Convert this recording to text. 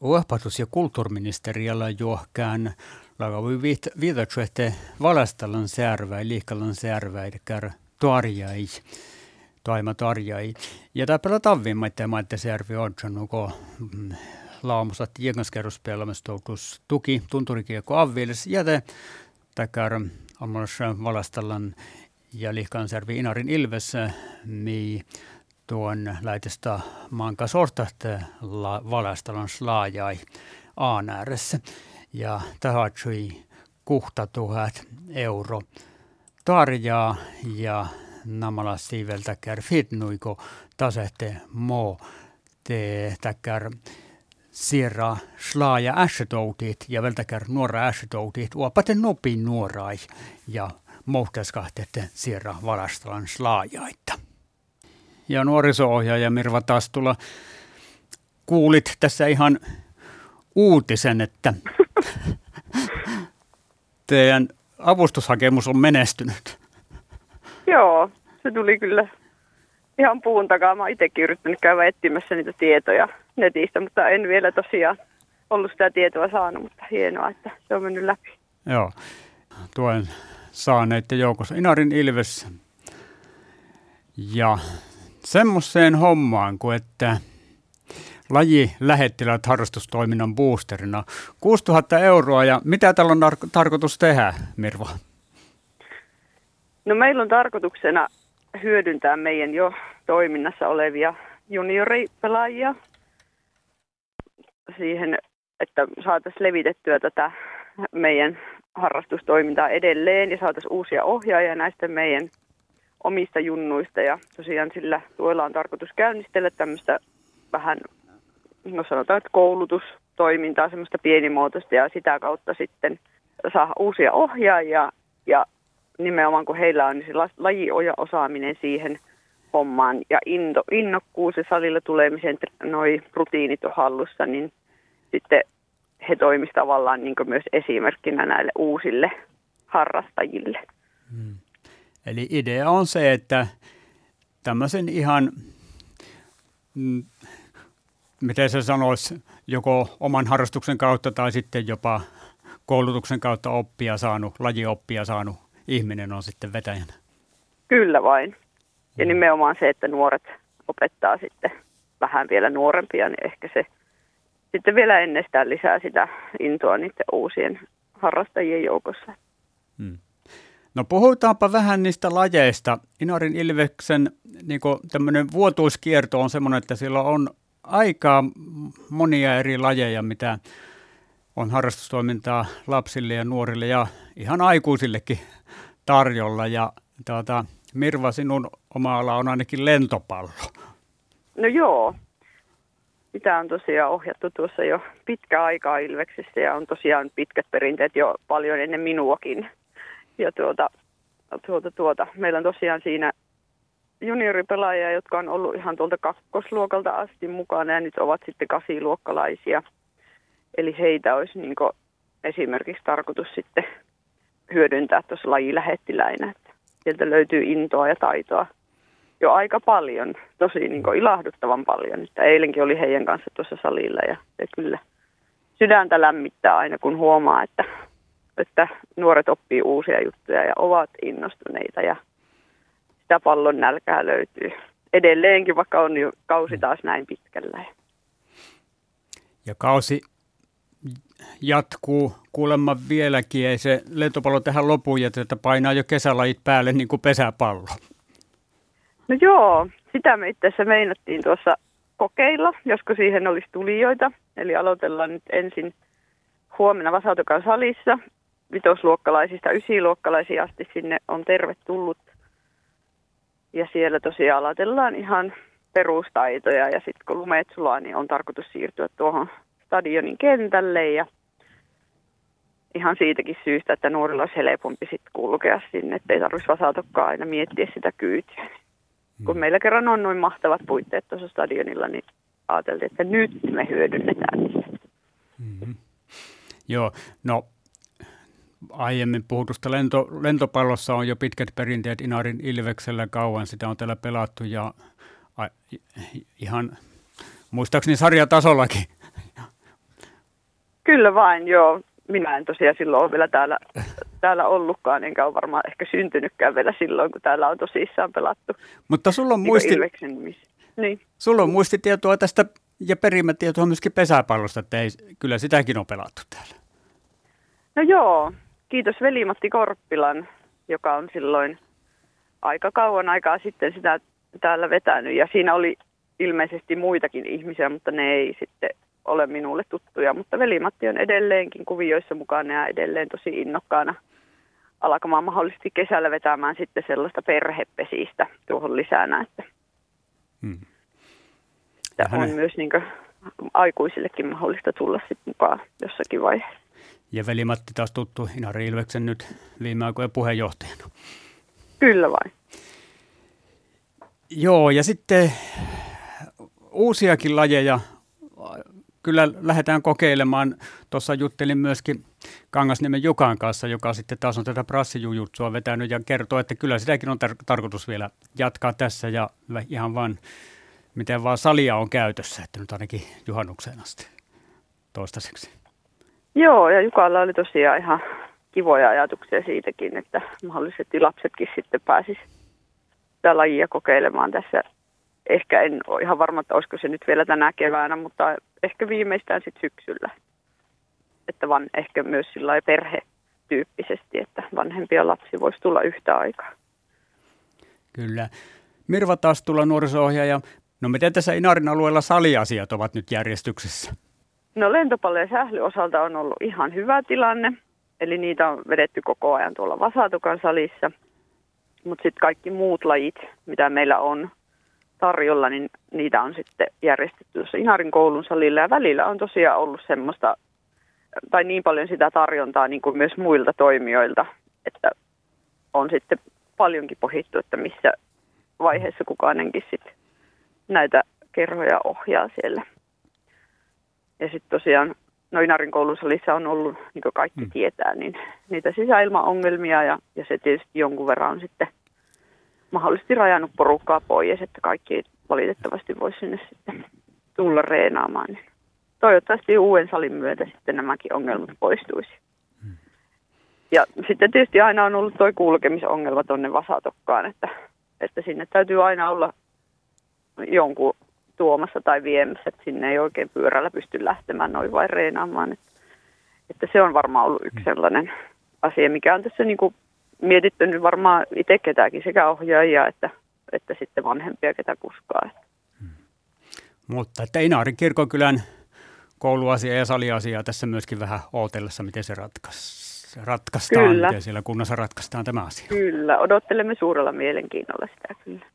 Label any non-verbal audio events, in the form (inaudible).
opetus- ja kulttuuriministeriöllä johkään lagavi viitattu, että valastalan särvä, liikkalan särvä, eli tuarjai, toima tarjai. Ja tämä tavvin, että maitte särvi on, nuko mm, laamusat jengaskerrospelamistuktus tuki tunturikiekko avviilis, ja takar ommas valastalan ja liikkalan Inarin Ilves, mi tuon laitesta manka sortat la, valastalan slaajai aan ääressä. Ja tahatsui kuhta tuhat euro tarjaa ja namala siiveltä kär fitnuiko tasehte mo te täkkär sierra slaaja ässetoutit ja vältäkär nuora ässetoutit uopate nopi nuorai ja mohtaskahtette sierra valastalan slaajaita ja nuoriso-ohjaaja Mirva Tastula. Kuulit tässä ihan uutisen, että (laughs) teidän avustushakemus on menestynyt. Joo, se tuli kyllä ihan puun takaa. Mä itsekin yrittänyt käydä etsimässä niitä tietoja netistä, mutta en vielä tosiaan ollut sitä tietoa saanut, mutta hienoa, että se on mennyt läpi. Joo, tuen saaneiden joukossa Inarin Ilves ja semmoiseen hommaan kuin, että laji lähettilät harrastustoiminnan boosterina. 6000 euroa ja mitä tällä on tar- tarkoitus tehdä, Mirva? No meillä on tarkoituksena hyödyntää meidän jo toiminnassa olevia junioripelaajia siihen, että saataisiin levitettyä tätä meidän harrastustoimintaa edelleen ja saataisiin uusia ohjaajia näistä meidän omista junnuista ja tosiaan sillä tuella on tarkoitus käynnistellä tämmöistä vähän, no sanotaan, että koulutustoimintaa, semmoista pienimuotoista ja sitä kautta sitten saa uusia ohjaajia ja nimenomaan kun heillä on niin se lajiosaaminen siihen hommaan ja into, innokkuus ja salilla tulemisen noi rutiinit on hallussa, niin sitten he toimisivat tavallaan niin myös esimerkkinä näille uusille harrastajille. Hmm. Eli idea on se, että tämmöisen ihan, mm, miten se sanoisi, joko oman harrastuksen kautta tai sitten jopa koulutuksen kautta oppia saanut, lajioppia saanut ihminen on sitten vetäjänä. Kyllä vain. Ja mm. nimenomaan se, että nuoret opettaa sitten vähän vielä nuorempia, niin ehkä se sitten vielä ennestään lisää sitä intoa niiden uusien harrastajien joukossa. Hmm. No puhutaanpa vähän niistä lajeista. Inarin Ilveksen niin tämmöinen vuotuiskierto on semmoinen, että sillä on aika monia eri lajeja, mitä on harrastustoimintaa lapsille ja nuorille ja ihan aikuisillekin tarjolla. Ja tuota, Mirva, sinun oma ala on ainakin lentopallo. No joo. Sitä on tosiaan ohjattu tuossa jo pitkä aikaa Ilveksessä ja on tosiaan pitkät perinteet jo paljon ennen minuakin ja tuota, tuota, tuota, meillä on tosiaan siinä junioripelaajia, jotka on ollut ihan tuolta kakkosluokalta asti mukana ja nyt ovat sitten kasiluokkalaisia. Eli heitä olisi niin esimerkiksi tarkoitus sitten hyödyntää tuossa lajilähettiläinä. Että sieltä löytyy intoa ja taitoa jo aika paljon, tosi niin ilahduttavan paljon. Että eilenkin oli heidän kanssa tuossa salilla ja se kyllä sydäntä lämmittää aina kun huomaa, että että nuoret oppii uusia juttuja ja ovat innostuneita ja sitä pallon nälkää löytyy edelleenkin, vaikka on jo kausi taas näin pitkällä. Ja kausi jatkuu kuulemma vieläkin, ei se lentopallo tähän lopu ja että painaa jo kesälajit päälle niin kuin pesäpallo. No joo, sitä me itse asiassa meinattiin tuossa kokeilla, josko siihen olisi tulijoita. Eli aloitellaan nyt ensin huomenna Vasautokan salissa vitosluokkalaisista ysiluokkalaisiin asti sinne on tervetullut. Ja siellä tosiaan aloitellaan ihan perustaitoja ja sitten kun lumeet sulaa, niin on tarkoitus siirtyä tuohon stadionin kentälle ja ihan siitäkin syystä, että nuorilla olisi helpompi sitten kulkea sinne, ettei tarvitsisi vasatokkaan aina miettiä sitä kyytiä. Hmm. Kun meillä kerran on noin mahtavat puitteet tuossa stadionilla, niin ajateltiin, että nyt me hyödynnetään niitä. Mm-hmm. Joo, no aiemmin puhutusta lento, lentopallossa on jo pitkät perinteet Inarin Ilveksellä kauan. Sitä on täällä pelattu ja a, ihan muistaakseni sarjatasollakin Kyllä vain, joo. Minä en tosiaan silloin ole vielä täällä, täällä ollutkaan, enkä ole varmaan ehkä syntynytkään vielä silloin, kun täällä on tosissaan pelattu. Mutta sulla on, muisti, niin. sulla on muistitietoa tästä ja perimätietoa myöskin pesäpallosta, että ei, kyllä sitäkin on pelattu täällä. No joo, kiitos veli-Matti Korppilan, joka on silloin aika kauan aikaa sitten sitä täällä vetänyt. Ja siinä oli ilmeisesti muitakin ihmisiä, mutta ne ei sitten ole minulle tuttuja. Mutta veli-Matti on edelleenkin kuvioissa mukana ja edelleen tosi innokkaana alkamaan mahdollisesti kesällä vetämään sitten sellaista perhepesistä tuohon lisänä, että hmm. on myös niin aikuisillekin mahdollista tulla sitten mukaan jossakin vaiheessa. Ja veli-Matti taas tuttu Inari Ilveksen nyt viime aikojen puheenjohtajana. Kyllä vain. Joo, ja sitten uusiakin lajeja kyllä lähdetään kokeilemaan. Tuossa juttelin myöskin Kangasniemen Jukan kanssa, joka sitten taas on tätä prassijujutsua vetänyt ja kertoo, että kyllä sitäkin on tar- tarkoitus vielä jatkaa tässä ja ihan vaan miten vaan salia on käytössä, että nyt ainakin juhannukseen asti toistaiseksi. Joo, ja Jukalla oli tosiaan ihan kivoja ajatuksia siitäkin, että mahdollisesti lapsetkin sitten pääsis sitä lajia kokeilemaan tässä. Ehkä en ole ihan varma, että olisiko se nyt vielä tänä keväänä, mutta ehkä viimeistään sitten syksyllä. Että vaan ehkä myös sillä perhetyyppisesti, että vanhempi ja lapsi voisi tulla yhtä aikaa. Kyllä. Mirva taas tulla nuoriso-ohjaaja. No miten tässä Inarin alueella saliasiat ovat nyt järjestyksessä? No lentopallo ja sähly osalta on ollut ihan hyvä tilanne. Eli niitä on vedetty koko ajan tuolla Vasatukan salissa. Mutta sitten kaikki muut lajit, mitä meillä on tarjolla, niin niitä on sitten järjestetty tuossa Inarin koulun salilla. Ja välillä on tosiaan ollut semmoista, tai niin paljon sitä tarjontaa niin kuin myös muilta toimijoilta, että on sitten paljonkin pohittu, että missä vaiheessa kukaanenkin sitten näitä kerhoja ohjaa siellä. Ja sitten tosiaan no Inarin koulusalissa on ollut, niin kuin kaikki mm. tietää, niin niitä sisäilmaongelmia ja, ja se tietysti jonkun verran on sitten mahdollisesti rajannut porukkaa pois, että kaikki ei valitettavasti voi sinne sitten tulla reenaamaan. Niin toivottavasti uuden salin myötä sitten nämäkin ongelmat poistuisi. Mm. Ja sitten tietysti aina on ollut tuo kulkemisongelma tuonne Vasatokkaan, että, että sinne täytyy aina olla jonkun tuomassa tai viemässä, että sinne ei oikein pyörällä pysty lähtemään noin vain reenaamaan. Että, että se on varmaan ollut yksi mm. sellainen asia, mikä on tässä niin kuin mietitty nyt varmaan itse ketäkin, sekä ohjaajia että, että sitten vanhempia, ketä kuskaa. Hmm. Mutta että Inaarin kirkonkylän kouluasia ja saliasia tässä myöskin vähän ootellessa, miten se ratkaisi ratkaistaan, kyllä. miten siellä kunnassa ratkaistaan tämä asia. Kyllä, odottelemme suurella mielenkiinnolla sitä kyllä.